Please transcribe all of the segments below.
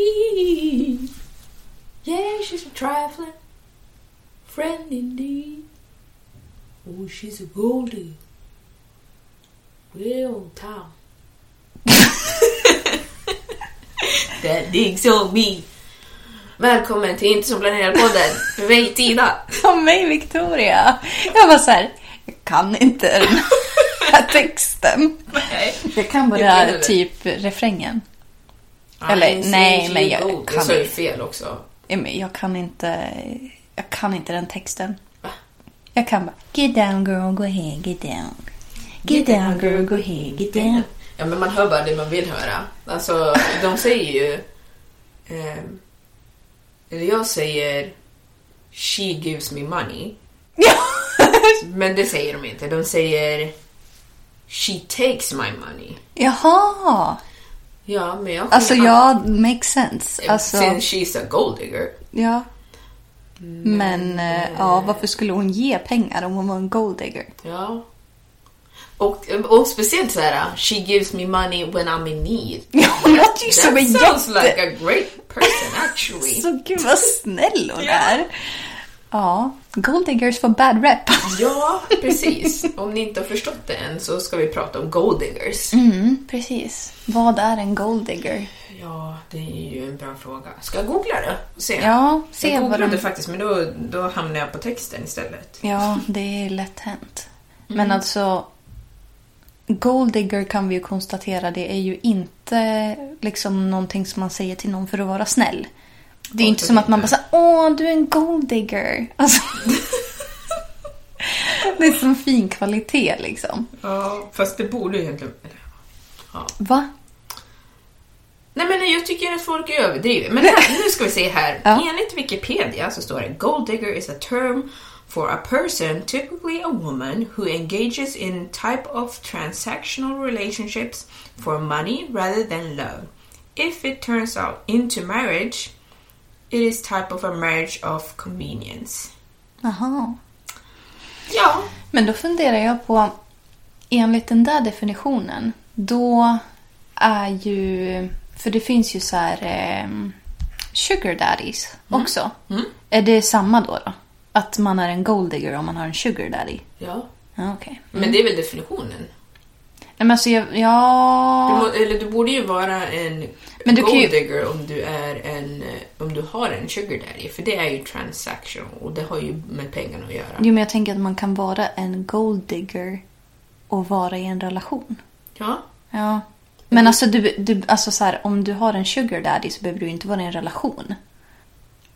Need. Yeah, she's a trifling friend indeed. Oh, she's a goldie. Real town. That digs on me. Välkommen till Inte som planerar-podden med mig Tina. Som mig Victoria. Jag var så här, jag kan inte den här texten. Nej. Jag kan bara typ refrängen. Eller, nej, men jag Jag kan sa ju inte. fel också. Jag kan inte, jag kan inte den texten. Va? Jag kan bara Get down girl, go ahead, get down. Get down girl, go ahead, get down. Ja, men man hör bara det man vill höra. Alltså, de säger ju... ehm, eller jag säger She gives me money. Men det säger de inte. De säger She takes my money. Jaha! Ja, men jag Alltså ja, makes sense. Alltså, Since she's a gold digger. ja. Men eh, ja, varför skulle hon ge pengar om hon var en gold digger? Ja. Och, och speciellt så här, She gives me money when I'm in need. Ja, hon låter ju som en sounds jätte... like a great person actually. Så gud vad snäll hon är. Ja, gold diggers får bad rep. Ja, precis. Om ni inte har förstått det än så ska vi prata om gold diggers. Mm, precis. Vad är en gold digger? Ja, det är ju en bra fråga. Ska jag googla det? och Se? Ja, se jag vad googlade de- faktiskt, men då, då hamnade jag på texten istället. Ja, det är lätt hänt. Men alltså, gold digger kan vi ju konstatera, det är ju inte liksom någonting som man säger till någon för att vara snäll. Det är ju inte som att man bara säger åh, du är en gold digger. Alltså, det är som fin kvalitet liksom. Ja, fast det borde ju egentligen... eller, Va? Nej men jag tycker att folk överdriver. Men här, nu ska vi se här. Ja. Enligt Wikipedia så står det Gold digger is a term for a person, typically a woman, who engages in type of transactional relationships for money rather than love. If it turns out into marriage, it is type of a marriage of convenience. Jaha. Ja, Men då funderar jag på, enligt den där definitionen, då är ju... För det finns ju så här eh, sugar daddies också. Är det samma då, då? Att man är en gold digger om man har en sugar daddy? ja. Ja, okej. Men det är väl definitionen? Nej, men alltså jag, Du, ja... må, eller du borde ju vara en Men du gold digger om du är en eh, om du har en sugar daddy för det är ju transaction och det har ju med pengarna att göra. Jo, men jag tänker att man kan vara en gold digger och vara i en relation. Ja. Ja. Men alltså, du, du, alltså så här, om du har en sugar daddy så behöver du inte vara i en relation.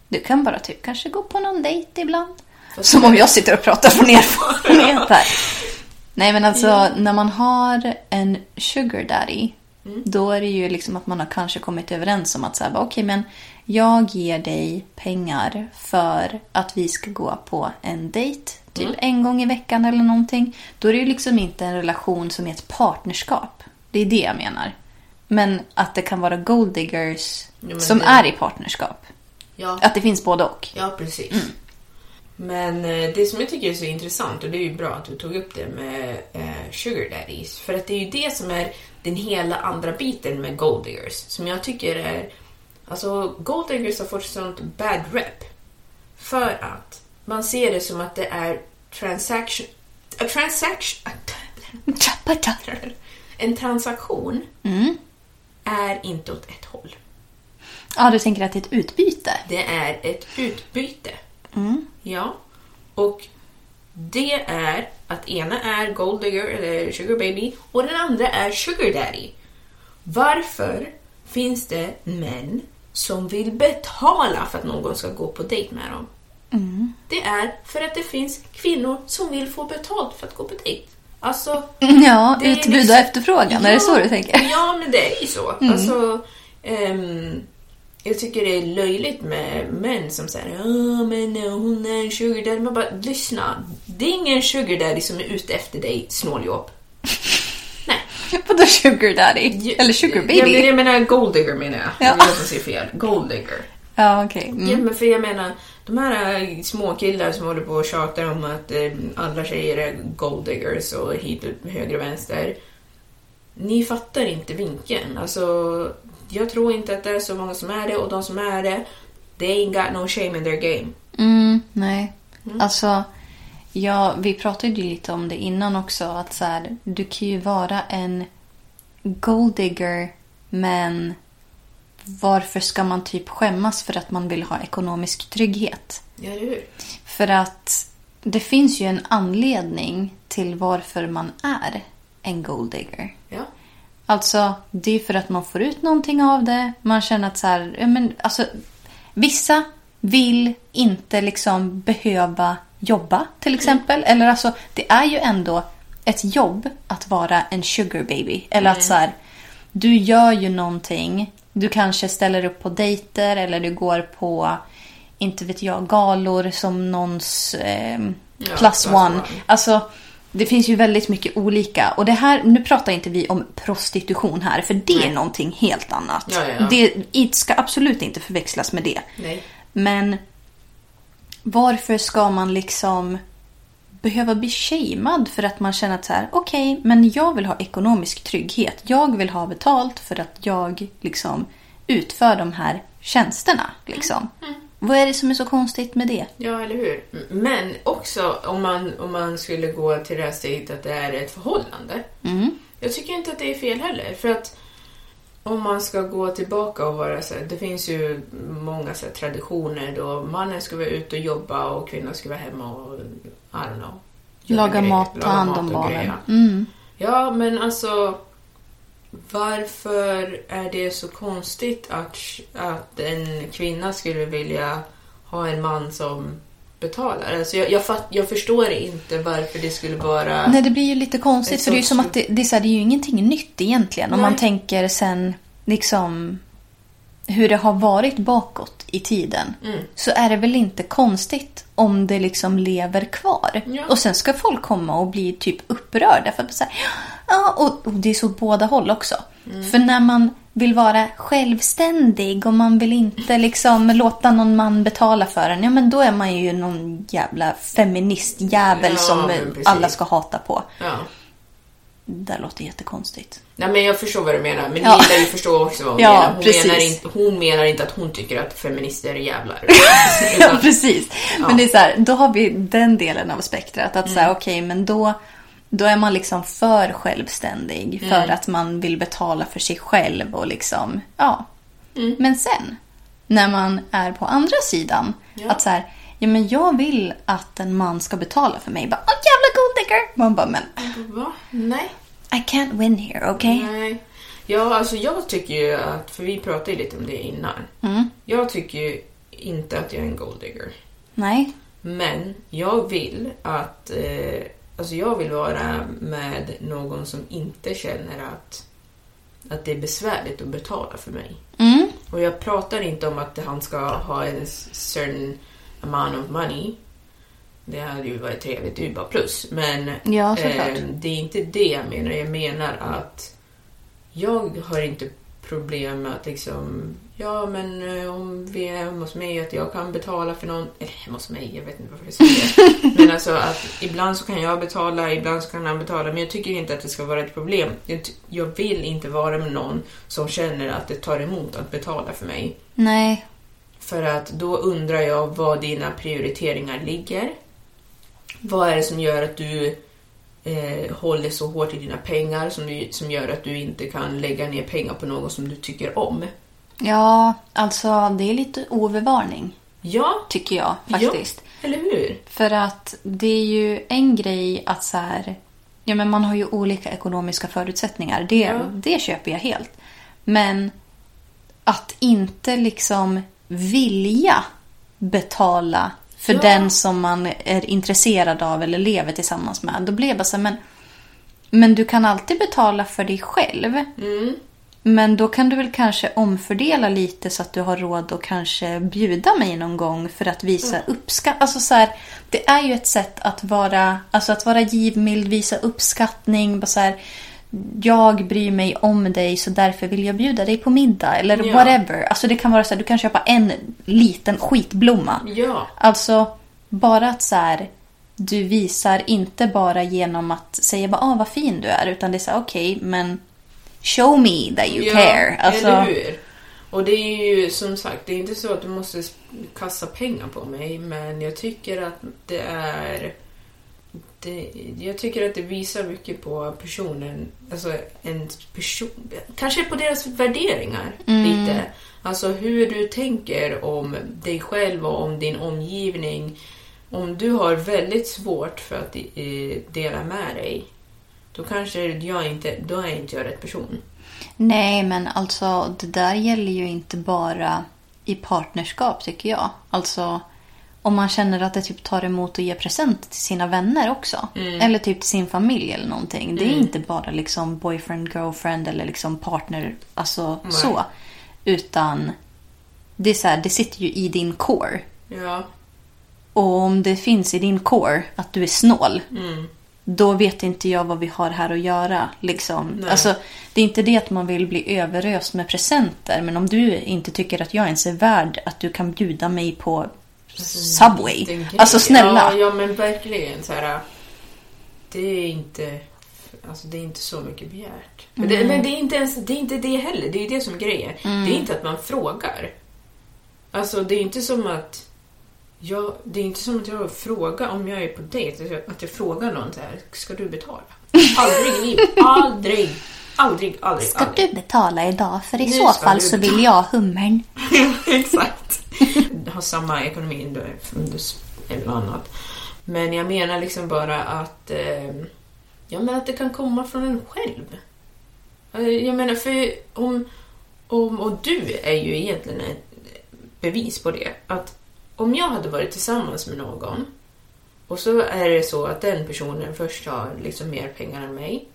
Du kan bara typ kanske gå på någon dejt ibland. Som om jag sitter och pratar från erfarenhet här. Nej men alltså när man har en sugar daddy då är det ju liksom att man har kanske kommit överens om att säga okej men jag ger dig pengar för att vi ska gå på en dejt typ en gång i veckan eller någonting. Då är det ju liksom inte en relation som är ett partnerskap. Det är det jag menar. Men att det kan vara gold diggers men som det- är i partnerskap. Ja. Att det finns både och. Ja, precis. Men eh, det som jag tycker är så intressant, och det är ju bra att du tog upp det med eh, sugar daddies, för att det är ju det som är den hela andra biten med gold diggers, som jag tycker är... Alltså, gold diggers har fått sånt bad rep. För att man ser det som att det är transaction... A transaction... En transaktion är inte åt ett håll. Ja, du tänker att det är ett utbyte? Det är ett utbyte. Ja. Och det är att ena är gold digger eller sugar baby och den andra är sugar daddy. Varför finns det män som vill betala för att någon ska gå på dejt med dem? Det är för att det finns kvinnor som vill få betalt för att gå på dejt. Alltså, Ja, utbud och liksom- efterfrågan. Är det så du tänker? Mm. Ja, men det är ju så. Alltså, ehm, jag tycker det är löjligt med män som säger ja men eh, hon är en sugar daddy. Man bara, lyssna. Det är ingen sugar daddy som är ute efter dig, snåljåp. Nej. Vadå sugar daddy? Eller sugar Ja, men baby? jag menar gold digger menar jag. Ja. Jag säger fel. Gold digger. Ja, okej. Ja, Mm. men för jag menar, de här eh, små killar som håller på och tjatar om att eh, alla tjejer är gold diggers och hit och höger och vänster. Ni fattar inte vinkeln. Alltså, jag tror inte att det är så många som är det och de som är det, they ain't got no shame in their game. Mm, nej. Alltså, ja, vi pratade ju lite om det innan också. Att så här, du kan ju vara en gold digger, men varför ska man typ skämmas för att man vill ha ekonomisk trygghet? Ja, eller hur? För att det finns ju en anledning till varför man är en gold digger. Ja. Alltså, det är för att man får ut någonting av det. Man känner att så här, ja, men alltså, vissa vill inte liksom behöva jobba till exempel. Eller alltså, det är ju ändå ett jobb att vara en sugar baby. Eller att så här, du gör ju någonting. Du kanske ställer upp på dejter eller du går på, inte vet jag, galor som någons eh, Ja, plus plus one. one. Alltså, det finns ju väldigt mycket olika. Och det här, nu pratar inte vi om prostitution här, för det är någonting helt annat. Ja, ja, ja. Det ska absolut inte förväxlas med det. Nej. Men varför ska man liksom behöva bli shamead för att man känner att så här, okej, men jag vill ha ekonomisk trygghet. Jag vill ha betalt för att jag liksom utför de här tjänsterna. Liksom. Vad är det som är så konstigt med det? Ja, eller hur? Men också om man, om man skulle gå till det här steget att det är ett förhållande. Jag tycker inte att det är fel heller. För att om man ska gå tillbaka och vara så här, det finns ju många så här, traditioner då mannen ska vara ute och jobba och kvinnan ska vara hemma och, I don't know. Laga mat, ta hand om barnen. Mm. Ja, men alltså varför är det så konstigt att, att en kvinna skulle vilja ha en man som betalar? Alltså jag, jag, fatt, jag förstår inte varför det skulle vara... Nej, det blir ju lite konstigt. För det är ju som att det, det, är så här, det är ju ingenting nytt egentligen. Om Nej. man tänker sen liksom hur det har varit bakåt i tiden. Mm. Så är det väl inte konstigt om det liksom lever kvar. Ja. Och sen ska folk komma och bli typ upprörda. För att så här, ja, och, och det är så båda håll också. Mm. För när man vill vara självständig och man vill inte liksom låta någon man betala för en. Ja men då är man ju någon jävla feministjävel Ja, som alla ska hata på. Ja. Det där låter jättekonstigt. Nej men jag förstår vad du menar, men Ja. lär ju förstå också vad hon Ja, menar. Hon precis. menar, inte, hon menar inte att hon tycker att feminister är jävlar. Ja, precis. Men det är så här, då har vi den delen av spektrat. Att så här, okej, men då, då är man liksom för självständig. För att man vill betala för sig själv och liksom, ja. Men sen, när man är på andra sidan. Ja. Att så här, ja men jag vill att en man ska betala för mig. Bara, Åh jävla gold digger! Man bara, men Va? Nej. I can't win here, okej? Nej. Ja, alltså jag tycker ju att, för vi pratade ju lite om det innan. Mm. Jag tycker ju inte att jag är en gold digger. Nej. Men jag vill att, eh, alltså jag vill vara med någon som inte känner att, att det är besvärligt att betala för mig. Mm. Och jag pratar inte om att han ska ha en certain amount of money. Det hade ju varit trevligt, det är ju bara plus. Men Ja, eh, det är inte det jag menar. Jag menar att jag har inte problem med att liksom, ja men eh, om vi är hemma hos mig att jag kan betala för någon, eller hemma hos mig, jag vet inte varför jag säger det. Men alltså att ibland så kan jag betala, ibland så kan han betala, men jag tycker inte att det ska vara ett problem. Jag, vill inte vara med någon som känner att det tar emot att betala för mig. Nej. För att då undrar jag var dina prioriteringar ligger. Vad är det som gör att du eh, håller så hårt i dina pengar som, du, som gör att du inte kan lägga ner pengar på någon som du tycker om? Ja, alltså det är lite övervarning. Ja, Tycker jag faktiskt. Ja, eller hur? För att det är ju en grej att så här, ja men man har ju olika ekonomiska förutsättningar. Det, Ja. det köper jag helt. Men att inte liksom vilja betala för Ja. den som man är intresserad av eller lever tillsammans med. Då blir jag bara så här, men, men du kan alltid betala för dig själv. Mm. Men då kan du väl kanske omfördela lite så att du har råd att kanske bjuda mig någon gång för att visa uppskattning. Alltså så här, det är ju ett sätt att vara, alltså att vara givmild, visa uppskattning. Bara så här, jag bryr mig om dig så därför vill jag bjuda dig på middag. Eller Ja. whatever. Alltså det kan vara så här, du kan köpa en liten skitblomma. Ja. Alltså, bara att så här, du visar inte bara genom att säga bara ah, vad fin du är. Utan det är så här, okej, men show me that you ja, care. Alltså, eller hur? Och det är ju som sagt, det är inte så att du måste kasta pengar på mig, men jag tycker att det är... Det, jag tycker att det visar mycket på personen, alltså en person, kanske på deras värderingar lite. Alltså hur du tänker om dig själv och om din omgivning. Om du har väldigt svårt för att eh, dela med dig, då kanske jag inte, då är inte jag rätt person. Nej, men alltså det där gäller ju inte bara i partnerskap tycker jag. Alltså om man känner att det typ tar emot att ge present till sina vänner också. Eller typ till sin familj eller någonting. Det är inte bara liksom boyfriend, girlfriend eller liksom partner, alltså Nej. så. Utan det är så här, det sitter ju i din core. Ja. Och om det finns i din core att du är snål. Mm. Då vet inte jag vad vi har här att göra. Liksom. Nej. Alltså, det är inte det att man vill bli överöst med presenter. Men om du inte tycker att jag ens är värd att du kan bjuda mig på Subway. Alltså snälla. Ja, ja men verkligen så här. Det är inte... Alltså det är inte så mycket begärt. Men Det, men det är inte ens det, är inte det heller. Det är ju det som är grejen. Det är inte att man frågar. Alltså det är inte som att... Jag, det är inte som att jag frågar om jag är på dejt, att jag frågar någon så här, ska du betala? Aldrig i livet. Aldrig. Aldrig, aldrig, Ska aldrig. du betala idag? För i Nu så fall så vill jag hummern. Exakt. ha samma ekonomi då, eller något annat. Men jag menar liksom bara att, eh, ja, men att det kan komma från en själv. Eh, Jag menar, för om, om... Och du är ju egentligen ett bevis på det. Att om jag hade varit tillsammans med någon och så är det så att den personen först har liksom mer pengar än mig.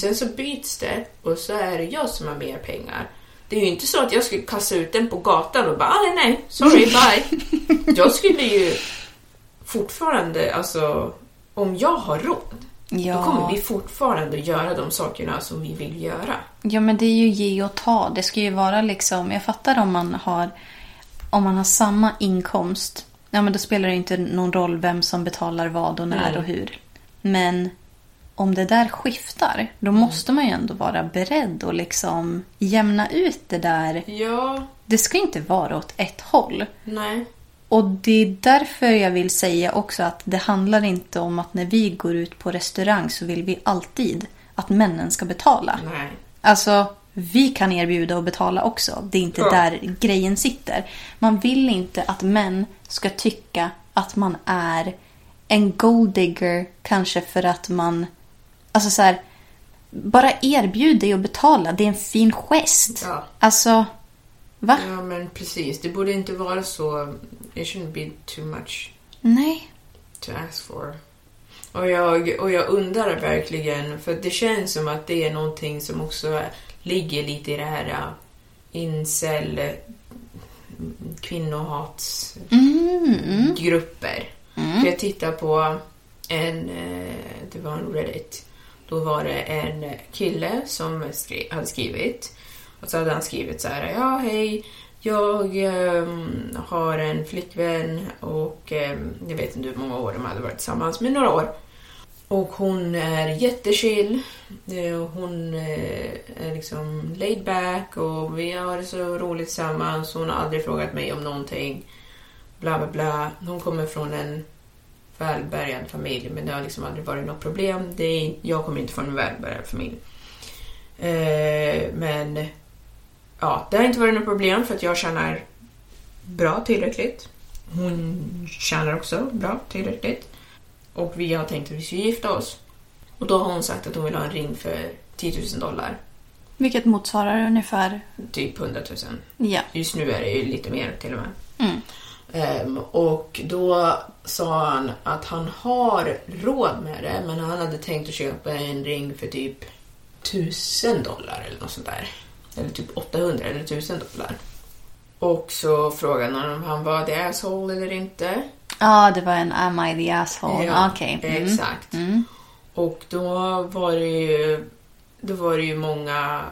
Sen så byts det och så är det jag som har mer pengar. Det är ju inte så att jag skulle kasta ut den på gatan och bara ah, nej, nej, sorry, bye. Jag skulle ju fortfarande, alltså om jag har råd, då kommer Ja. vi fortfarande göra de sakerna som vi vill göra. ja, men det är ju ge och ta. Det ska ju vara liksom... Jag fattar om man har, om man har samma inkomst. Ja, men då spelar det inte någon roll vem som betalar vad och när Mm. och hur. Men om det där skiftar, då Mm. måste man ju ändå vara beredd och liksom jämna ut det där. Ja, Det ska inte vara åt ett håll. nej. Och det är därför jag vill säga också att det handlar inte om att när vi går ut på restaurang så vill vi alltid att männen ska betala. Nej. Alltså, vi kan erbjuda och betala också. Det är inte Ja. där grejen sitter. Man vill inte att män ska tycka att man är en golddigger kanske för att man... Alltså så här, bara erbjud dig att betala. Det är en fin gest. Ja. Alltså, va? Ja, men precis. Det borde inte vara så... It shouldn't be too much Nej. to ask for. Och jag, och jag undrar verkligen, för det känns som att det är någonting som också ligger lite i det här uh, incel kvinnohatsgrupper. För jag tittar på en, eh, det var en Reddit, då var det en kille som skri- hade skrivit. Och så hade han skrivit så här, ja hej, jag ehm, har en flickvän och ehm, jag vet inte hur många år de hade varit tillsammans, men några år. Och hon är jättechill. Eh, hon eh, är liksom laid back och vi har det så roligt tillsammans. Hon har aldrig frågat mig om någonting. Bla bla bla. Hon kommer från en välbärgad familj men det har liksom aldrig varit något problem. Det är, jag kommer inte från en välbärgad familj. Eh, men ja, det har inte varit något problem för att jag tjänar bra tillräckligt. Hon tjänar också bra tillräckligt. Och vi har tänkt att vi ska gifta oss. Och då har hon sagt att hon vill ha en ring för 10 000 dollar. Vilket motsvarar ungefär... Typ 100 000. Ja. Just nu är det ju lite mer till och med. Mm. Ehm, och då sa han att han har råd med det, men han hade tänkt att köpa en ring för typ 1000 dollar eller något sånt där. Eller typ 800 eller 1000 dollar. Och så frågade han om han var the asshole eller inte. Ja, det var en Am I the asshole? Ja, Okej. Mm. Exakt. Mm. Och då var det ju då var det ju många,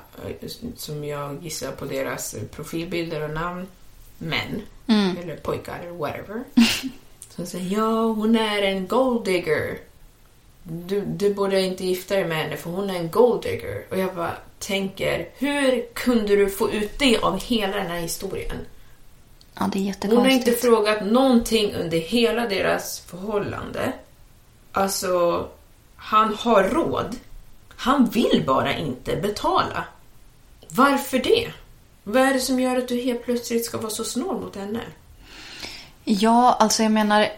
som jag gissar på deras profilbilder och namn, män. Mm. Eller pojkar, eller whatever. Som säger ja, hon är en golddigger. Du, du borde inte gifta dig med henne för hon är en golddigger. Och jag bara tänker, hur kunde du få ut det av hela den här historien? Ja, det är Hon har jättekonstigt. inte frågat någonting under hela deras förhållande. Alltså, han har råd. Han vill bara inte betala. Varför det? Vad är det som gör att du helt plötsligt ska vara så snål mot henne? Ja, alltså jag menar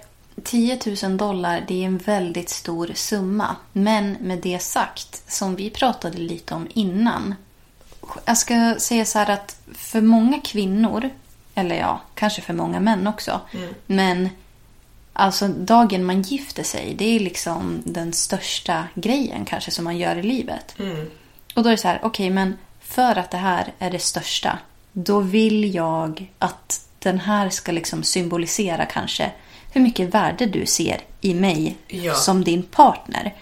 10 000 dollar det är en väldigt stor summa. Men med det sagt, som vi pratade lite om innan. Jag ska säga så här att för många kvinnor, eller ja, kanske för många män också. Men alltså dagen man gifter sig, det är liksom den största grejen kanske som man gör i livet. Och då är det så här, okej men för att det här är det största, då vill jag att den här ska liksom symbolisera kanske hur mycket värde du ser i mig Ja. som din partner.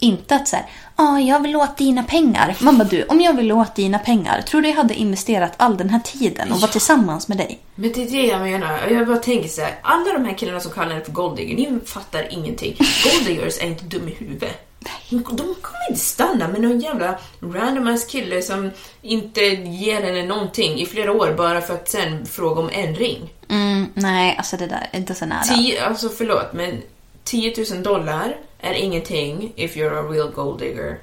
Inte att så här, ah, jag vill åt dina pengar. Mamma du, om jag vill åt dina pengar, tror du jag hade investerat all den här tiden och vara tillsammans med dig? Men det är det jag menar. Jag bara tänker så här, alla de här killarna som kallar henne för golddigger, ni fattar ingenting. Golddiggers är inte dum i huvudet. De kommer inte stanna med någon jävla random kille som inte ger henne någonting i flera år bara för att sen fråga om en ring. Mm, nej, alltså det där, inte så nära. Tio, alltså förlåt, men 10 000 dollar är ingenting if you're a real gold digger.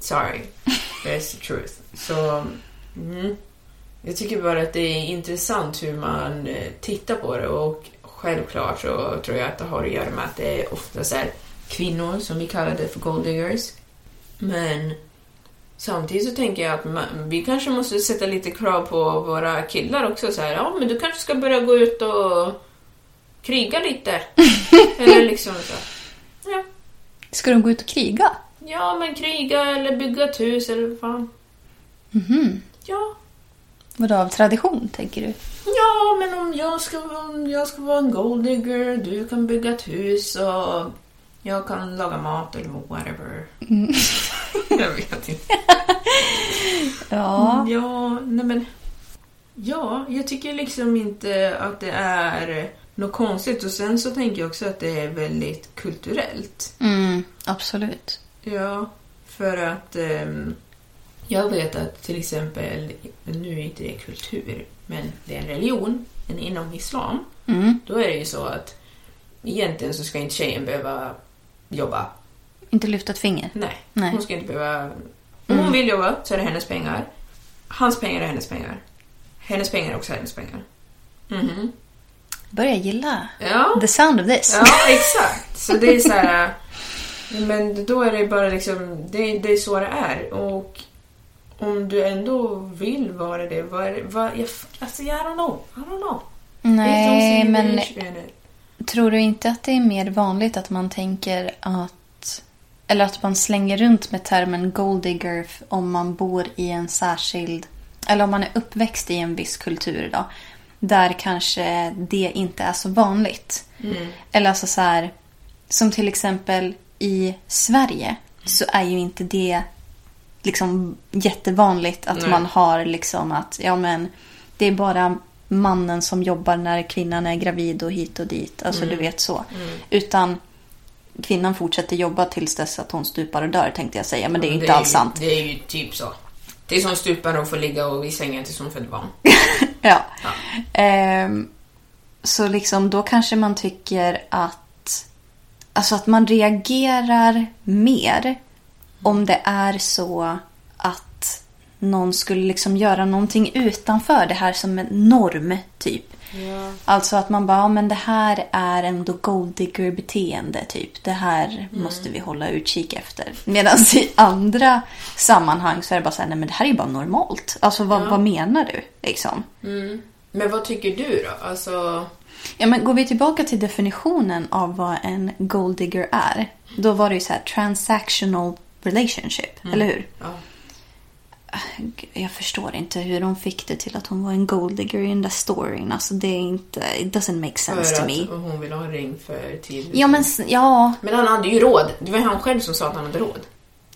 Sorry, that's the truth. Så, mm, jag tycker bara att det är intressant hur man eh, tittar på det och självklart så tror jag att det har att göra med att det är ofta så här kvinnor som vi kallar det för gold diggers. Men samtidigt så tänker jag att man, vi kanske måste sätta lite krav på våra killar också. Så här, ja, men du kanske ska börja gå ut och kriga lite. eller liksom så. Ska de gå ut och kriga? ja, men kriga eller bygga ett hus eller vad fan. Mhm. Ja. Vadå, av tradition, tänker du? Ja, men om jag ska, om jag ska vara en gold digger, du kan bygga ett hus och jag kan laga mat eller whatever. jag vet inte. Ja. Ja, nej men... Ja, jag tycker liksom inte att det är något konstigt. Och sen så tänker jag också att det är väldigt kulturellt. Mm, absolut. Ja, för att ehm, jag vet att till exempel, nu är inte det kultur, men det är en religion, en inom islam. Mm. Då är det ju så att egentligen så ska inte tjejen behöva jobba. Inte lyfta ett finger. Nej, Nej. hon ska inte behöva... Om hon vill jobba så är det hennes pengar. Hans pengar är hennes pengar. Hennes pengar är också hennes pengar. Mhm. Börjar gilla Ja. the sound of this. Ja, exakt. Så det är så här... Men då är det bara liksom... Det, det är så det är. Och om du ändå vill vara det, vad är det vad, jag, alltså, I don't know. I don't know. Nej, men tror du inte att det är mer vanligt att man tänker att... Eller att man slänger runt med termen gold digger f- om man bor i en särskild... Eller om man är uppväxt i en viss kultur då. Där kanske det inte är så vanligt. Eller alltså så här... Som till exempel i Sverige så är ju inte det liksom jättevanligt att Nej. man har liksom att ja men det är bara mannen som jobbar när kvinnan är gravid och hit och dit. Alltså du vet så. Utan kvinnan fortsätter jobba tills dess att hon stupar och dör tänkte jag säga. Men det är ju inte alls ju, sant. Det är ju typ så. Är som stupar och får ligga och i sängen tills hon föder barn. Ja. Ehm, så liksom då kanske man tycker att Alltså att man reagerar mer om det är så att någon skulle liksom göra någonting utanför det här som en norm, typ. Ja. Alltså att man bara, ja men det här är ändå golddigger beteende typ. Det här Mm. måste vi hålla utkik efter. Medan i andra sammanhang så är det bara så här, nej men det här är ju bara normalt. Alltså vad, vad menar du liksom? Men vad tycker du då? Alltså, Ja men går vi tillbaka till definitionen av vad en golddigger är. Då var det ju så här transactional relationship, eller hur? ja. Jag förstår inte hur de fick det till att hon var en golddigger i den där storyn. Alltså det är inte, it doesn't make för sense to me. att hon ville ha en ring för 10 000. Ja men ja, Men han hade ju råd. Det var han själv som sa att han hade råd.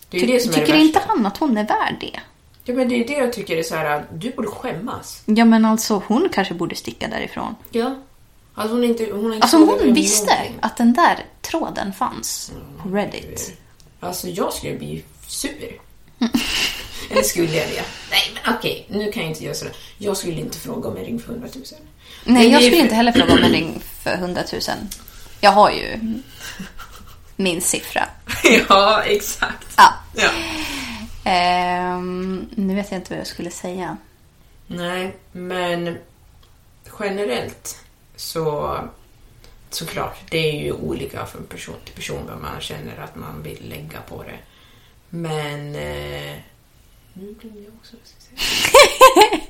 Det är ju Ty, det som är det tycker värsta. inte han att hon är värd det? Ja, men det är det jag tycker är så här. att Du borde skämmas. Ja men alltså hon kanske borde sticka därifrån. Ja. Alltså hon är inte... Hon inte Alltså hon visste att den där tråden fanns på Reddit. Alltså jag skulle bli sur. Eller skulle jag det? Nej men okej, nu kan jag inte göra sådär. Jag skulle inte fråga om en ring för 100 000. Nej jag skulle inte heller fråga om en ring för 100 000. Jag har ju min siffra. ja, exakt. Ja. Ja. Ehm, nu vet jag inte vad jag skulle säga. Nej, men generellt så såklart, det är ju olika från person till person vad man känner att man vill lägga på det. Men... Eh, nu glömde jag också jag.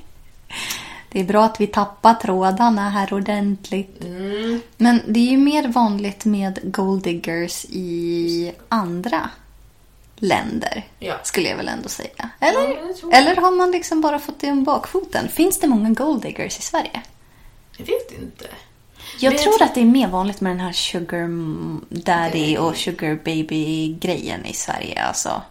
Det är bra att vi tappar trådarna här ordentligt. Mm, Men det är ju mer vanligt med golddiggers i andra länder. Ja. Skulle jag väl ändå säga. Eller? Ja, jag. Eller har man liksom bara fått det om bakfoten? Finns det många golddiggers i Sverige? jag vet inte. Jag Men jag tror tror- att det är mer vanligt med den här sugar daddy och sugar baby grejen i Sverige. Alltså.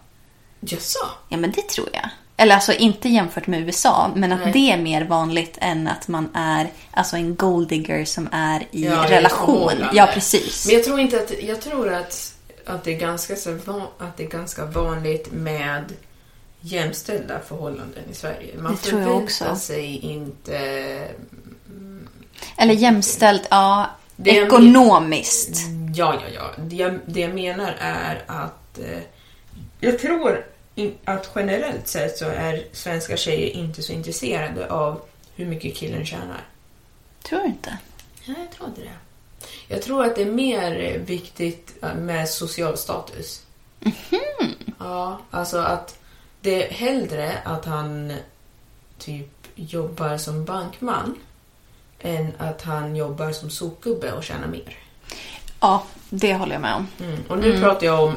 Jaså? Ja, men det tror jag. Eller alltså inte jämfört med USA, men att Nej. det är mer vanligt än att man är alltså en golddigger som är i Ja, relation. Ja, precis. Men jag tror inte att... Jag tror att, att, det, är ganska så att det är ganska vanligt med jämställda förhållanden i Sverige. Man Det tror jag förväntar också. sig inte... Eller jämställt, ja. Det ekonomiskt. Ja, ja, ja. Det jag, det jag menar är att eh, jag tror att generellt sett så är svenska tjejer inte så intresserade av hur mycket killen tjänar. Tror du inte? Ja, jag tror inte det. Jag tror att det är mer viktigt eh, med social status. Ja, alltså att det är hellre att han typ jobbar som bankman än att han jobbar som sopgubbe och tjänar mer. Ja, det håller jag med om. Mm. Och nu pratar jag om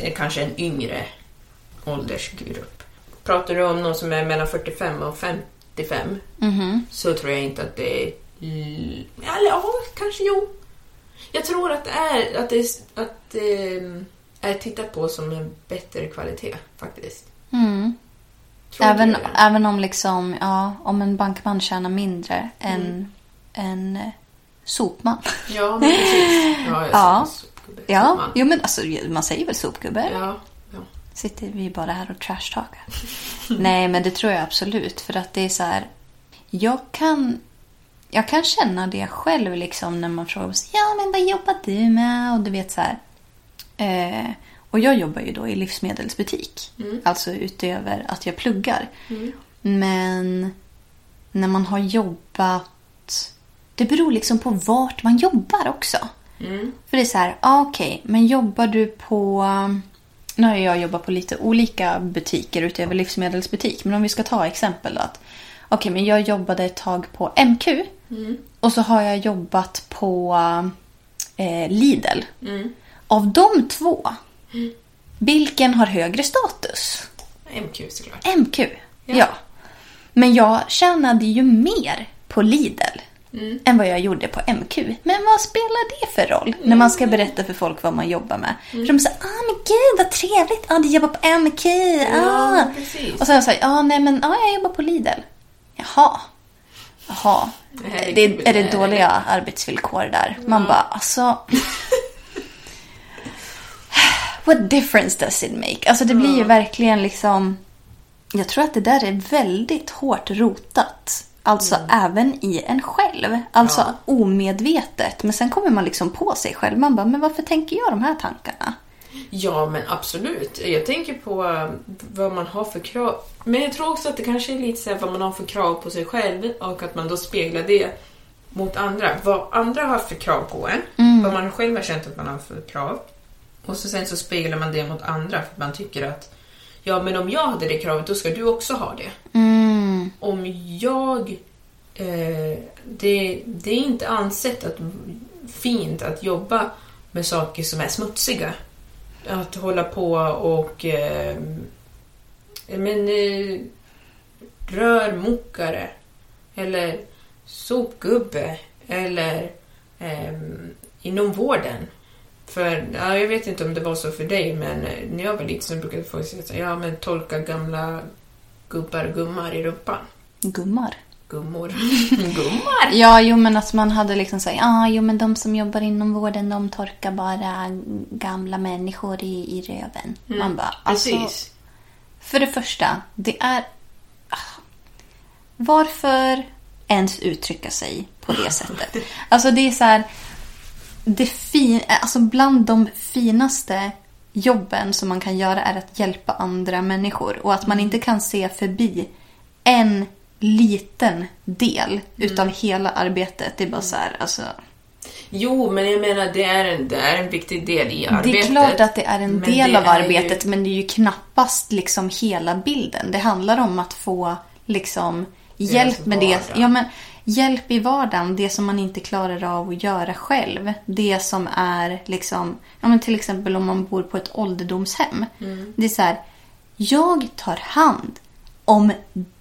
eh, kanske en yngre åldersgrupp. Pratar du om någon som är mellan 45 och 55 Mhm. så tror jag inte att det är... Eller ja, kanske jo. Jag tror att det är att det, att det är tittat på som en bättre kvalitet faktiskt. Mm. Även, även om liksom, ja, om en bankman tjänar mindre än en eh, sopman. Ja, men precis. Ja, jag Ja. Ja, jo men alltså man säger väl sopgubbe? Ja. Sitter vi bara här och trashtalkar? Nej, men det tror jag absolut. För att det är så här. Jag kan, jag kan känna det själv liksom när man frågar så, Ja, men vad jobbar du med? Och du vet så här. Eh, och jag jobbar ju då i livsmedelsbutik. Alltså utöver att jag pluggar. Men när man har jobbat... Det beror liksom på vart man jobbar också. Mm. För det är så här, ah, okej, men jobbar du på... Nu har jag jobbat på lite olika butiker utöver livsmedelsbutik. Men om vi ska ta exempel då. att, Okej, men jag jobbade ett tag på MQ. Och så har jag jobbat på eh, Lidl. Mm. Av de två, vilken har högre status? MQ såklart. MQ. Ja. Men jag tjänade ju mer på Lidl än vad jag gjorde på MQ. Men vad spelar det för roll när man ska berätta för folk vad man jobbar med? För de säger ah men gud vad trevligt, ah, du jobbar på MQ. Ah. Ja, precis. Och så jag ah, nej men ah, jag jobbar på Lidl. Jaha. Jaha. Det, är det nej. dåliga arbetsvillkor där? Man bara, alltså... What difference does it make? Alltså det blir ju verkligen liksom... Jag tror att det där är väldigt hårt rotat. Alltså även i en själv. Alltså Ja. omedvetet. Men sen kommer man liksom på sig själv. Man bara, men varför tänker jag de här tankarna? Ja, men absolut. Jag tänker på eh, vad man har för krav. Men jag tror också att det kanske är lite så här vad man har för krav på sig själv och att man då speglar det mot andra. Vad andra har för krav på en. Vad man själv har känt att man har för krav. Och så sen så speglar man det mot andra för att man tycker att ja, men om jag hade det kravet då ska du också ha det. Mm. Om jag... Eh, det, det är inte ansett att, fint att jobba med saker som är smutsiga. Att hålla på och... Eh, men... Eh, rörmokare. Eller sopgubbe. Eller eh, inom vården. För, ja, jag vet inte om det var så för dig, men eh, när jag var liten så brukade folk säga ja men tolka gamla gubbar och gummar i rumpan. Gummar. Gummor. gummar! Ja, jo men att man hade liksom sagt, ah, jo men de som jobbar inom vården de torkar bara gamla människor i, i röven. man bara, alltså, Precis. för det första, det är... ah, Varför ens uttrycka sig på det sättet? Alltså det är så här... Det fin, alltså bland de finaste jobben som man kan göra är att hjälpa andra människor. Och att man inte kan se förbi en liten del utav hela arbetet. Det är bara så här, alltså... Jo, men jag menar det är en, det är en viktig del i arbetet. Det är klart att det är en del av arbetet Ju, men det är ju knappast liksom hela bilden. Det handlar om att få liksom hjälp med det. Ja, men, hjälp i vardagen, det som man inte klarar av att göra själv. Det som är liksom, ja, men till exempel om man bor på ett ålderdomshem. Mm. Det är så här, jag tar hand om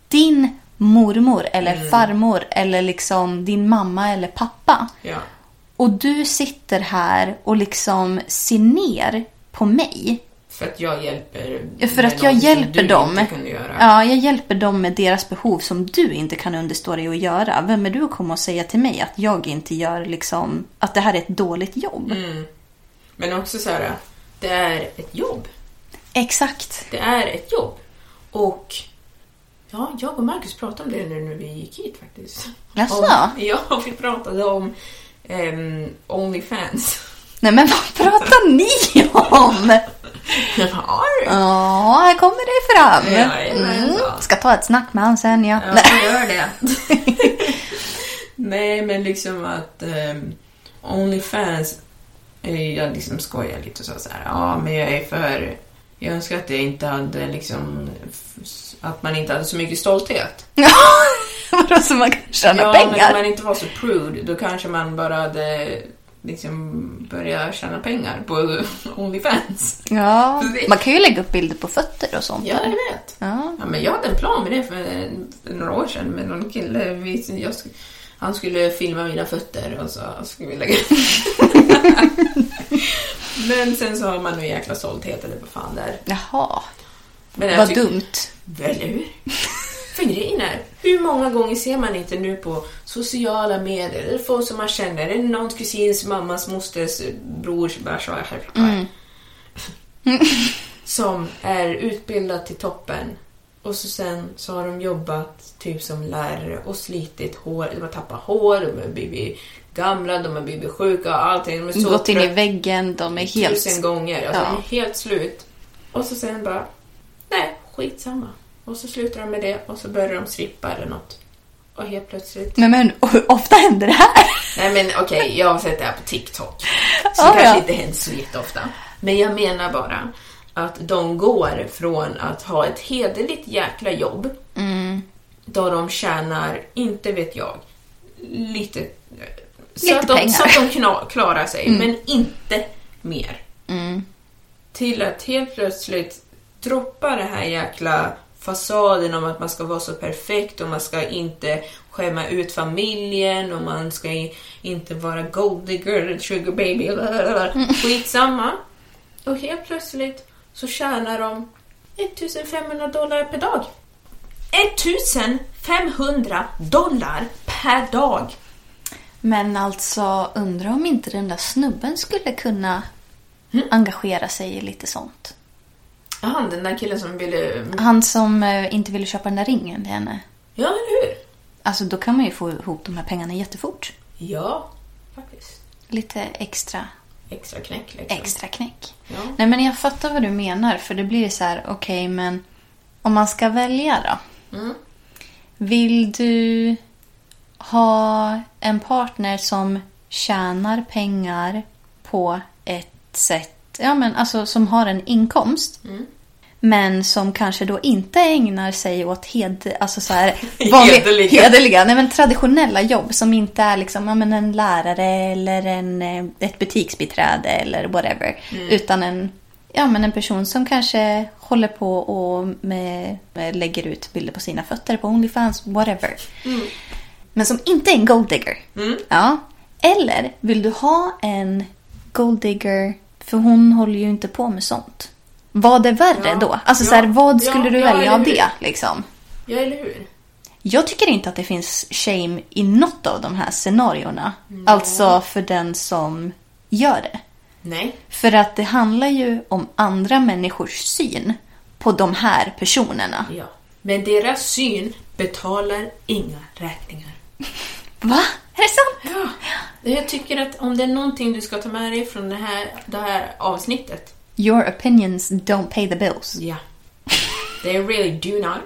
din mormor eller Mm. farmor eller liksom din mamma eller pappa. ja. Och du sitter här och liksom ser ner på mig. För att jag hjälper Ja, För att jag hjälper dem. Ja, jag hjälper dem med deras behov som du inte kan understå dig att göra. Vem är du att komma och säga till mig att jag inte gör liksom, att det här är ett dåligt jobb? Mm. Men också så här, det är ett jobb. Exakt. Det är ett jobb. Och ja, jag och Marcus pratade om det nu när vi gick hit faktiskt. Jaså? Om, ja, vi pratade om um, Onlyfans. Nej men vad pratar ni om? Jag bara, "Har du?" Ja, här kommer det fram. Mm. Ska ta ett snack med han sen ja. Ja, gör det. Nej, men liksom att um, Onlyfans, jag liksom skojar lite och så, så här, ja men jag är för, jag önskar att jag inte hade liksom, att man inte hade så mycket stolthet. Ja, vadå så man kan tjäna ja, men pengar? om man inte var så prude, då kanske man bara hade liksom börjat tjäna pengar på Onlyfans. Ja, man kan ju lägga upp bilder på fötter och sånt. Ja, jag där. vet. Ja. Ja, men jag hade en plan med det för, för några år sedan med någon kille. Vi, jag, han skulle filma mina fötter och så skulle vi lägga Men sen så har man en jäkla stolthet eller vad fan det är. Jaha, Men vad dumt. Eller hur? För grejen är, hur många gånger ser man inte nu på sociala medier, eller folk som man känner, eller någons kusins, mammas, mosters, brors, bärs och Som är utbildad till toppen. Och så sen så har de jobbat typ som lärare och slitit hår, de har tappat hår, de har blivit gamla, de har blivit sjuka och allting. De är så Gått in i väggen, de är helt... tusen gånger. Alltså, Ja. de är helt slut. Och så sen bara, nej, skitsamma. Och så slutar de med det och så börjar de strippa eller något. Och helt plötsligt... Nej men hur ofta händer det här? Nej men okej, jag har sett det här på TikTok. Så Ah, kanske ja. inte händer så jätteofta. Men jag menar bara att de går från att ha ett hederligt jäkla jobb Mm. då de tjänar, inte vet jag, lite... Så, Lite att, de, pengar. så att de kna- klarar sig, men inte mer. Mm. till att helt plötsligt droppa den här jäkla fasaden om att man ska vara så perfekt och man ska inte skämma ut familjen och man ska inte vara gold digger, sugar baby, skitsamma. Och helt plötsligt så tjänar de 1500 dollar per dag. 1500 dollar per dag! Men alltså, undrar om inte den där snubben skulle kunna engagera sig i lite sånt. Jaha, den där killen som ville... Han som eh, inte ville köpa den där ringen till henne. Ja, eller hur? Alltså då kan man ju få ihop de här pengarna jättefort. Ja, faktiskt. Lite extra, Extra knäck liksom. extra knäck. Ja. Nej men jag fattar vad du menar för det blir så här, okej men om man ska välja då. Mm. Vill du ha en partner som tjänar pengar på ett sätt, ja men alltså som har en inkomst. Men som kanske då inte ägnar sig åt hed, alltså så här, Hederliga. hederliga nej men traditionella jobb som inte är liksom, ja, men en lärare eller en, eh, ett butiksbiträde eller whatever. Utan en, ja, men en person som kanske håller på och med, med, lägger ut bilder på sina fötter på Onlyfans, whatever. Men som inte är en golddigger. Ja. Eller vill du ha en golddigger, för hon håller ju inte på med sånt. Vad är värre Ja. då? Alltså Ja. så här, vad skulle Ja, du ja, välja av det? Liksom? Ja, eller hur? Jag tycker inte att det finns shame i något av de här scenarierna. Alltså för den som gör det. Nej. För att det handlar ju om andra människors syn på de här personerna. Ja. Men deras syn betalar inga räkningar. Va? Är det sant? Ja. Jag tycker att om det är någonting du ska ta med dig från det här, det här avsnittet. Your opinions don't pay the bills. Ja. They really do not.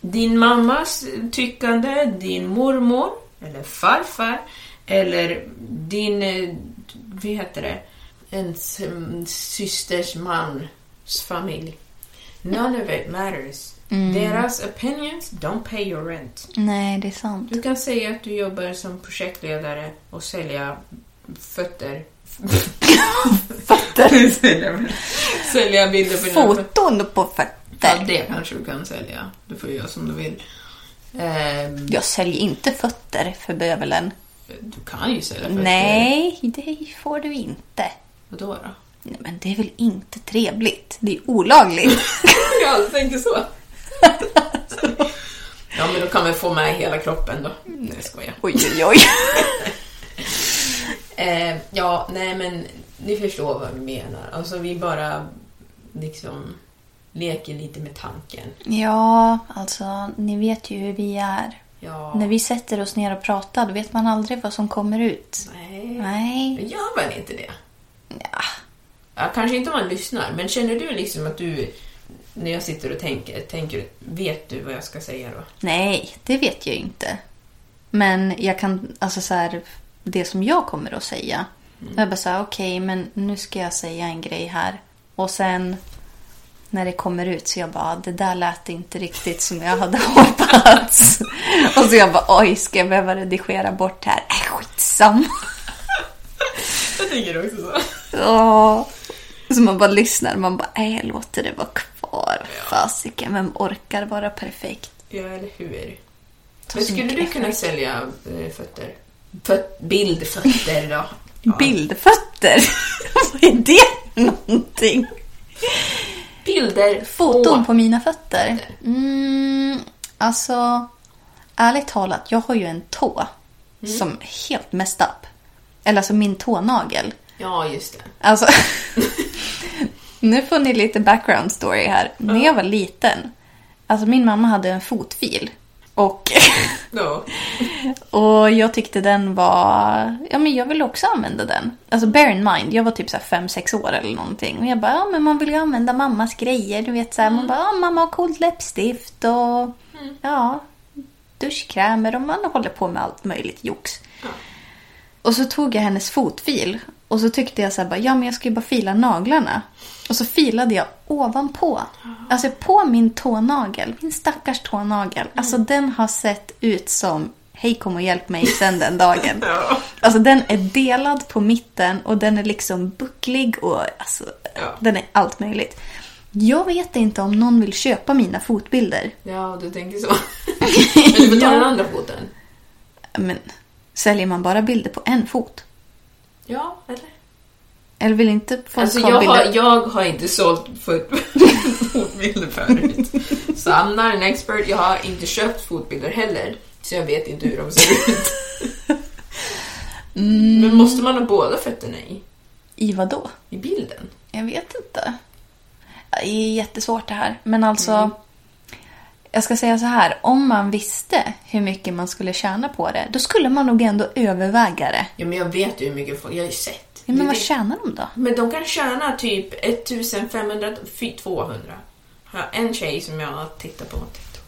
Din mammas tyckande, din mormor, eller farfar, eller din, eh, vad heter det, ens mm, systers mans familj. None of it matters. Deras opinions don't pay your rent. Nej, det är sant. Du kan säga att du jobbar som projektledare och sälja fötter. Fötter. sälja bilder på dina fötter. Foton på Ja, fötter. det kanske du kan sälja. Du får göra som du vill. Ehm, Jag säljer inte fötter för bövelen. Du kan ju sälja fötter. Nej, det får du inte. Vadå då? Nej, men det är väl inte trevligt? Det är olagligt. Jag tänker så. ja, men då kan man få med hela kroppen då. Nej, jag skojar. oj, oj, oj. Eh, ja, nej men ni förstår vad vi menar. Alltså vi bara liksom leker lite med tanken. Ja, alltså ni vet ju hur vi är. Ja, När vi sätter oss ner och pratar då vet man aldrig vad som kommer ut. nej. Nej. Gör man inte det? Ja. Ja, kanske inte om man lyssnar, men känner du liksom att du, när jag sitter och tänker, tänker vet du vad jag ska säga då? Nej, det vet jag inte. Men jag kan, alltså så här, det som jag kommer att säga. Jag bara säga okej, men nu ska jag säga en grej här. Och sen när det kommer ut så jag bara, det där lät inte riktigt som jag hade hoppats. och så jag bara, oj, ska jag behöva redigera bort det här? Äh, skitsamma. Jag tycker också så. Ja. Så man bara lyssnar, man bara, nej, låter det vara kvar. Fasiken, vem orkar vara perfekt? Ja, eller hur? Ta Men så skulle du kunna sälja eh, fötter? Föt, bildfötter då? Ja. Bildfötter? Vad är det någonting? Bilder Foton på... mina fötter? Mm, alltså, ärligt talat, jag har ju en tå som är helt messed up. Eller alltså min tånagel. Ja, just det. Alltså, nu får ni lite background story här. När jag var liten, alltså min mamma hade en fotfil. Och, Ja. och jag tyckte den var, ja men jag ville också använda den. Alltså bear in mind, jag var typ så här 5-6 år eller någonting. Och jag bara, ja men man vill ju använda mammas grejer. Du vet så här, man bara, ja mamma har coolt läppstift och ja, duschkrämer och man håller på med allt möjligt jox. Ja. Och så tog jag hennes fotfil och så tyckte jag så här, bara, ja men jag ska ju bara fila naglarna. Och så filade jag ovanpå. Alltså på min tånagel, min stackars tånagel. Alltså den har sett ut som, hej kom och hjälp mig sen den dagen. Ja. Alltså den är delad på mitten och den är liksom bucklig och alltså, Ja. den är allt möjligt. Jag vet inte om någon vill köpa mina fotbilder. Ja, du tänker så. Men du får ta Ja. den andra foten. Men säljer man bara bilder på en fot? Ja, eller? Eller vill inte folk Alltså ha jag bilder? har, jag har inte sålt fot- fotbilder förut. Så I'm not an expert. Jag har inte köpt fotbilder heller. Så jag vet inte hur de ser ut. Men måste man ha båda fötterna i? I vad då? I bilden? Jag vet inte. Det är jättesvårt det här. Men alltså, jag ska säga så här. Om man visste hur mycket man skulle tjäna på det, då skulle man nog ändå överväga det. Ja, men jag vet ju hur mycket folk... Jag har ju sett. Ja, men vad tjänar de då? Men de kan tjäna typ 1500, fy- 200. Jag har en tjej som jag tittar på TikTok.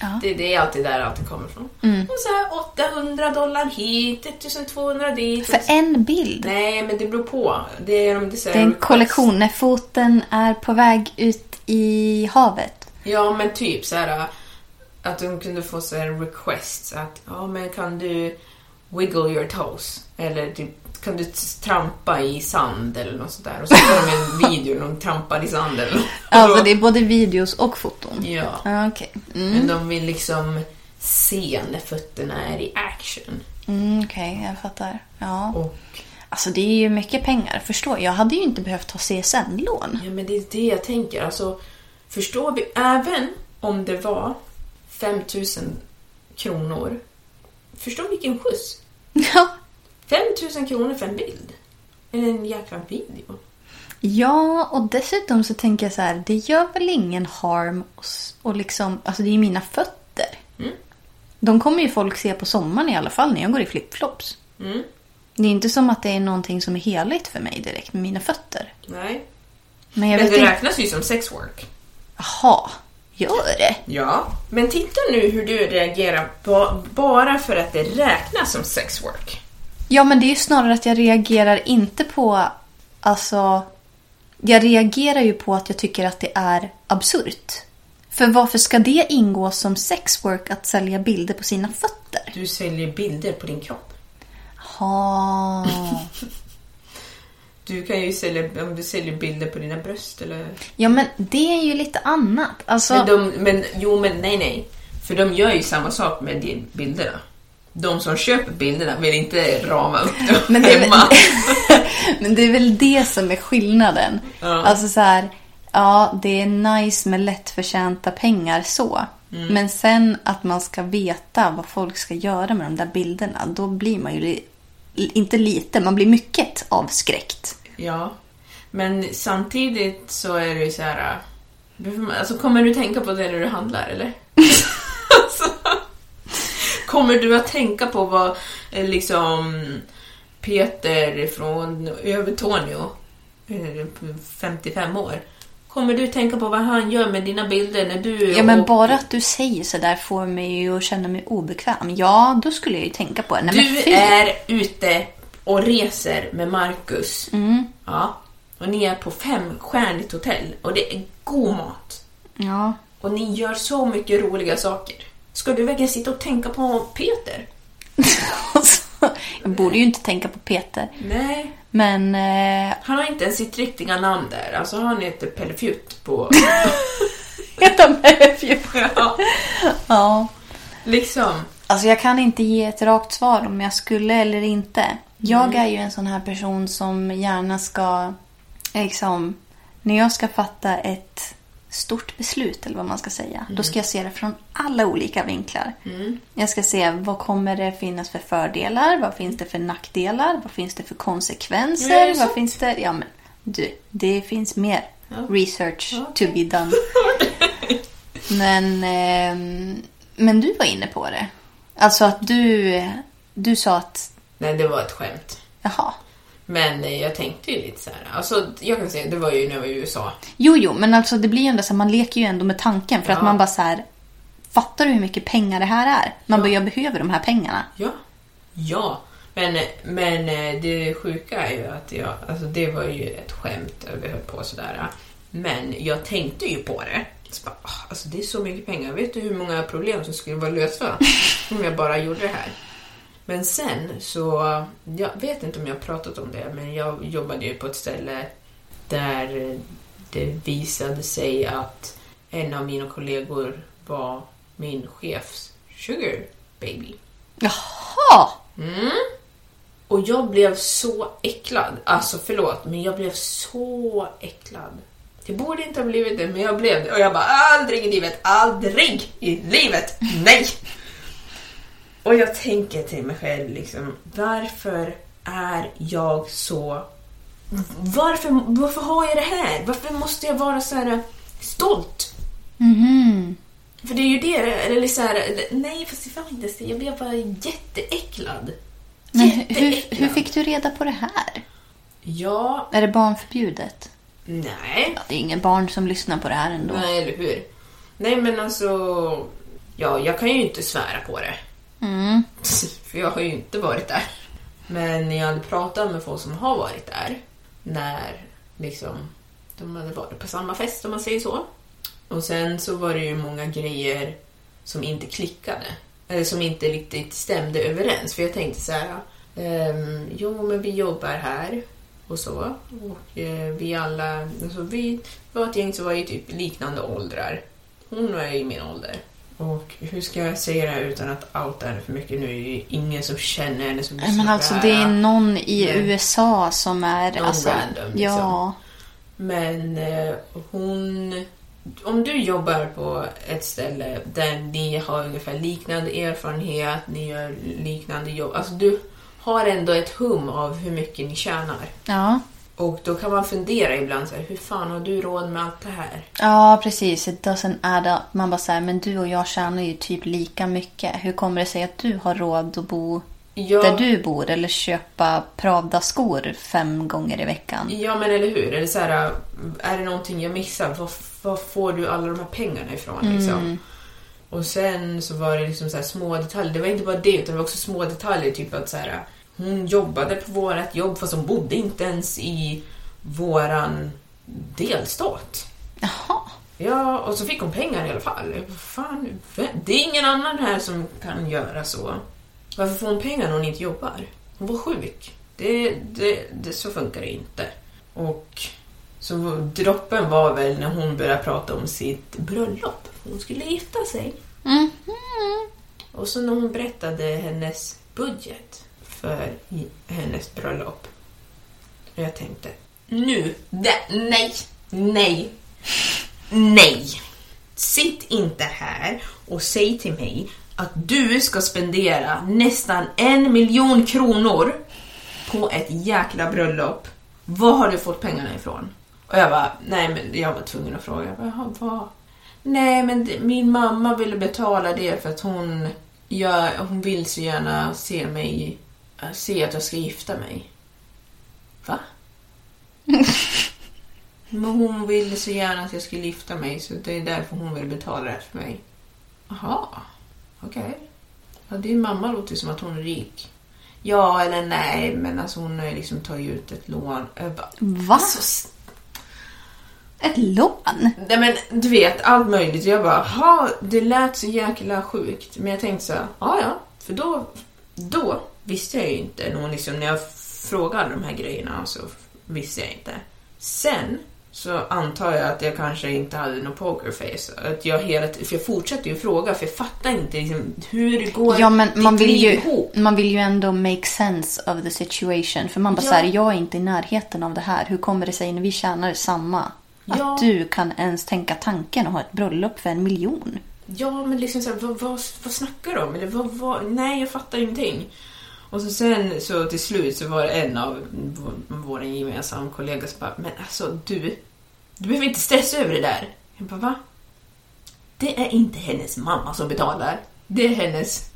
Ja. Det, det är alltid där allt kommer ifrån. Och så här 800 dollar hit, 1200 dit. För en bild. Nej, men det beror på. Det är, om det, är en kollektion när foten är på väg ut i havet. Ja, men typ så här att de kunde få så här requests att ja, men kan du wiggle your toes? Eller typ, kan du trampa i sand eller något där? Och så får de en video när de trampar i sand något. Alltså det är både videos och foton. Ja. Ja, okej. Mm. Men de vill liksom se när fötterna är i action. Mm, okej, jag fattar. Ja. Och Alltså det är ju mycket pengar, förstår jag. Jag hade ju inte behövt ta CSN-lån. ja, men det är det jag tänker. Alltså, förstår vi, även om det var 5000 kronor. Förstå vilken skjuts. Ja. 5000 kronor för en bild. Eller en jäkla video. Ja, och dessutom så tänker jag så här, det gör väl ingen harm och, liksom, alltså det är ju mina fötter. Mm. De kommer ju folk se på sommaren i alla fall när jag går i flipflops. Mm. Det är inte som att det är någonting som är heligt för mig direkt med mina fötter. Nej. Men jag Men det inte... räknas ju som sexwork. Jaha, gör det? Ja. Men titta nu hur du reagerar ba- bara för att det räknas som sexwork. Ja, men det är ju snarare att jag reagerar inte på... Alltså... Jag reagerar ju på att jag tycker att det är absurt. För varför ska det ingå som sexwork att sälja bilder på sina fötter? Du säljer bilder på din kropp. Ha. Du kan ju sälja, om du säljer bilder på dina bröst eller... Ja, men det är ju lite annat. Alltså, Men, de, men jo, men nej, nej. För de gör ju samma sak med de bilderna. De som köper bilderna vill inte rama upp dem Men det, är väl, hemma. men det är väl det som är skillnaden. Ja. Alltså så här, ja det är nice med lättförtjänta pengar så. Mm. Men sen att man ska veta vad folk ska göra med de där bilderna. Då blir man ju inte lite, man blir mycket avskräckt. Ja. Men samtidigt så är det ju så här... äh, Alltså, kommer du tänka på det när du handlar, eller? kommer du att tänka på vad eh, liksom Peter från Övertorneå, eh, 55 år, kommer du tänka på vad han gör med dina bilder när du Ja men och- bara att du säger så där får mig ju att känna mig obekväm. Ja, då skulle jag ju tänka på det. Nej, Du är ute och reser med Marcus. Mm. Ja. Och ni är på femstjärnigt hotell och det är god mat. Ja. Och ni gör så mycket roliga saker. Ska du verkligen sitta och tänka på Peter? Alltså, jag borde ju inte tänka på Peter. Nej. Men eh, Han har inte ens sitt riktiga namn där. Alltså han heter Pelle Fjut på... Heta Matthew. ja, Ja. liksom. Alltså jag kan inte ge ett rakt svar om jag skulle eller inte. Jag är ju en sån här person som gärna ska, liksom, när jag ska fatta ett stort beslut eller vad man ska säga. Då ska jag se det från alla olika vinklar. Jag ska se vad kommer det finnas för fördelar? Vad finns det för nackdelar? Vad finns det för Ja, konsekvenser? det vad finns det? Ja men du, det finns mer Ja. research Okej. to be done. Men, ehm, men du var inne på det. Alltså att du, du sa att, Nej, det var ett skämt. jaha. Men eh, jag tänkte ju lite så här. Alltså, jag kan säga, det var ju när jag var i USA. Jo, jo, men alltså det blir ju ändå så man leker ju ändå med tanken för att Ja. man bara så här, fattar du hur mycket pengar det här är? Man Ja. bara, jag behöver de här pengarna. Ja. Ja. Men, men eh, det sjuka är ju att jag, alltså det var ju ett skämt vi höll på sådär. Men jag tänkte ju på det. Så bara, ah, alltså det är så mycket pengar. Vet du hur många problem som skulle vara lösta om jag bara gjorde det här? Men sen så, jag vet inte om jag har pratat om det, men jag jobbade ju på ett ställe där det visade sig att en av mina kollegor var min chefs sugar baby. Jaha! Mm. Och jag blev så äcklad. Alltså förlåt, men jag blev så äcklad. Det borde inte ha blivit det, men jag blev det. Och jag bara, aldrig i livet, aldrig i livet, nej! Och jag tänker till mig själv liksom, varför är jag så... Varför, varför har jag det här? Varför måste jag vara så här stolt? Mhm. För det är ju det, eller så här, nej fast det var inte så. Jag blev bara jätteäcklad. Men hur, Jätteäcklad. hur fick du reda på det här? Ja, Är det barnförbjudet? nej. Ja, det är ingen barn som lyssnar på det här ändå. Nej, eller hur? Nej, men alltså... Ja, jag kan ju inte svära på det. Mm. För jag har ju inte varit där. Men jag hade pratat med folk som har varit där. När liksom de hade varit på samma fest om man säger så. Och sen så var det ju många grejer som inte klickade. Eller som inte riktigt stämde överens. För jag tänkte så här. ehm, jo, men vi jobbar här och så. Och eh, vi alla, alltså vi var ett gäng som var i typ liknande åldrar. Hon var i min ålder. Och hur ska jag säga det här utan att outa henne för mycket? Nu är det ju ingen som känner henne som Men alltså det är någon i Men- USA som är... Någon alltså, random, liksom. Ja. Men eh, hon... Om du jobbar på ett ställe där ni har ungefär liknande erfarenhet, ni gör liknande jobb. Alltså du har ändå ett hum av hur mycket ni tjänar. Ja. Och då kan man fundera ibland så här, hur fan har du råd med allt det här? Ja, precis. It doesn't add up. Man bara säger, men du och jag tjänar ju typ lika mycket. Hur kommer det sig att du har råd att bo Ja, där du bor eller köpa Pravda-skor fem gånger i veckan? ja men eller hur? Eller så här, är det någonting jag missar? Var, var får du alla de här pengarna ifrån? Liksom? Och sen så var det liksom så här små detaljer. Det var inte bara det, utan det var också små detaljer. Typ att så här, hon jobbade på vårt jobb fast hon bodde inte ens i våran delstat. Jaha. Ja, och så fick hon pengar i alla fall. Fan, det är ingen annan här som kan göra så. Varför får hon pengar när hon inte jobbar? Hon var sjuk. Det, det, det, så funkar det inte. Och så droppen var väl när hon började prata om sitt bröllop. Hon skulle gifta sig. Mhm. Och så när hon berättade hennes budget för hennes bröllop. Och jag tänkte, nu, nej, nej, nej. Sitt inte här och säg till mig att du ska spendera nästan en miljon kronor på ett jäkla bröllop. Var har du fått pengarna ifrån? Och jag bara, nej men jag var tvungen att fråga. Jag bara, "Jaha, vad? Nej men min mamma ville betala det för att hon, ja, hon vill så gärna se mig, se att jag ska gifta mig. Va? men hon ville så gärna att jag skulle gifta mig så det är därför hon vill betala det för mig. Jaha, okej. Ja, din mamma låter som att hon är rik. Ja eller nej, men alltså hon har ju liksom tagit ut ett lån. Bara, Va? alltså, Ett lån? Nej men du vet, allt möjligt. Jag bara, ha det lät så jäkla sjukt. Men jag tänkte så här, ja ja. För då, då visste jag ju inte. Liksom, när jag frågade de här grejerna så visste jag inte. Sen så antar jag att jag kanske inte hade någon pokerface. Att jag hela, för jag fortsatte ju fråga för jag fattar inte liksom, hur går Ja, men man vill, ju, ihop. man vill ju ändå make sense of the situation. För man bara Ja. så här, jag är inte i närheten av det här. Hur kommer det sig när vi tjänar samma? Att Ja. du kan ens tänka tanken att ha ett bröllop för en miljon. Ja, men liksom så här, vad, vad, vad snackar de? Eller vad, vad, nej, jag fattar ingenting. Och så sen så till slut så var det en av vår, våra gemensamma kollegor som bara, men alltså du, du behöver inte stressa över det där. Jag bara, va? Det är inte hennes mamma som betalar. Det är hennes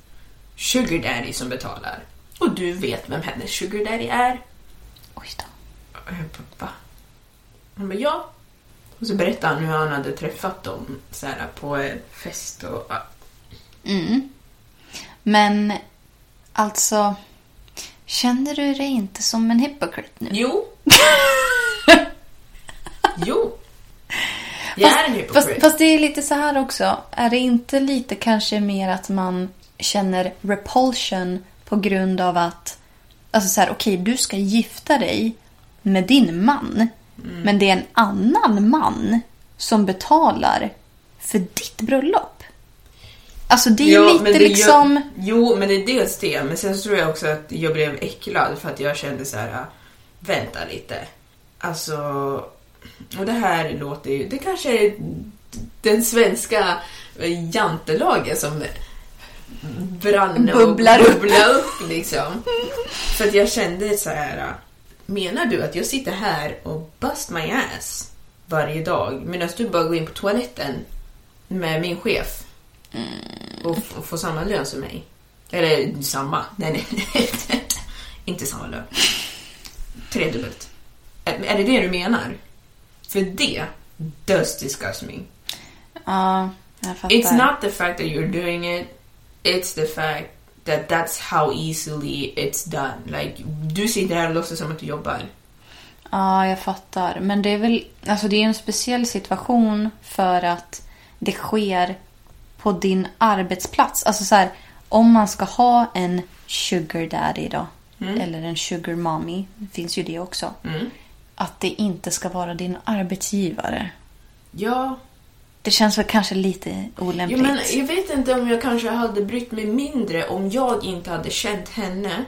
sugar daddy som betalar. Och du vet vem hennes sugar daddy är. Oj då. Och jag bara, va? Han bara, ja. Och så berättade han hur han hade träffat dem så här, på en fest och. Mm. Men alltså, känner du dig inte som en hypocrite nu? Jo. jo. Jag är en hypocrite. Fast, fast det är lite så här också. Är det inte lite kanske mer att man känner repulsion på grund av att... Alltså så här, okej, du ska gifta dig med din man. Mm. Men det är en annan man som betalar för ditt bröllop. Alltså det är Ja, lite men det liksom... Gör, jo, men det är dels det. Men sen så tror jag också att jag blev äcklad för att jag kände så här, vänta lite. Alltså, och det här låter ju, det kanske är den svenska jantelagen som brann och Bubblar upp. bubblar upp liksom. För att jag kände så här, menar du att jag sitter här och bust my ass varje dag medan du bara går in på toaletten med min chef och, och får samma lön som mig? Eller samma, nej nej, inte samma lön. Tredubbelt. Är, är det det du menar? För det does disgust me. Ja, Jag fattar. It's not the fact that you're doing it, it's the fact that that's how easily it's done. Like, du sitter här och låtsas som att du jobbar. Ja, jag fattar. Men det är väl alltså det är en speciell situation för att det sker på din arbetsplats. Alltså så här, om man ska ha en sugar daddy då, eller en sugar mommy, det finns ju det också. Mm. Att det inte ska vara din arbetsgivare. Ja, Det känns väl kanske lite ja, olämpligt. men jag vet inte om jag kanske hade brytt mig mindre om jag inte hade känt henne.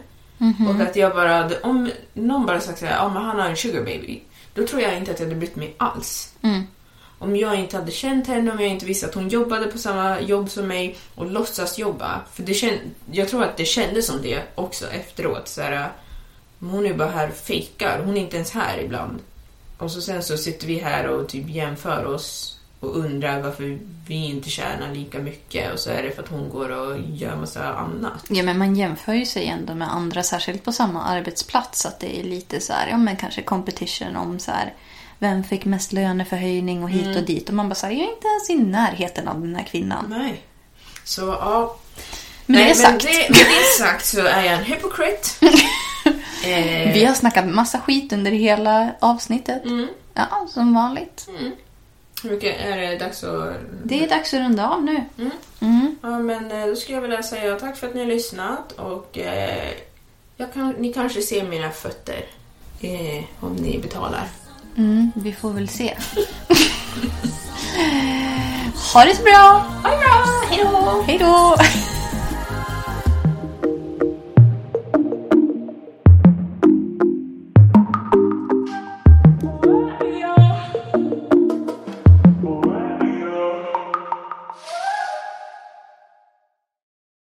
Och att jag bara hade, om någon bara sagt såhär, ja men han har en sugar baby. Då tror jag inte att jag hade brytt mig alls. Mm. Om jag inte hade känt henne, om jag inte visste att hon jobbade på samma jobb som mig och låtsas jobba. För det känd, jag tror att det kändes som det också efteråt. Så här, hon är bara här och fejkar, hon är inte ens här ibland. Och så sen så sitter vi här och typ jämför oss och undrar varför vi inte tjänar lika mycket. Och så är det för att hon går och gör massa annat. Ja, men man jämför ju sig ändå med andra, särskilt på samma arbetsplats. Att det är lite så här, ja men kanske competition om så här, vem fick mest löneförhöjning och hit Mm. och dit. Och man bara säger jag är inte ens i närheten av den här kvinnan. Nej. Så ja. Men Nej, det är sagt. Men det, med det sagt så är jag en hypocrite. eh, Vi har snackat massa skit under hela avsnittet. mm, Ja, som vanligt. mm. Hur mycket är det dags att... Det är dags att runda av nu. Mm. Mm. Ja, men eh, då skulle jag vilja säga tack för att ni har lyssnat och eh, kan, ni kanske ser mina fötter eh, om ni betalar. Mm, vi får väl se. ha det så bra! Ha det bra! Hej då! Hej då!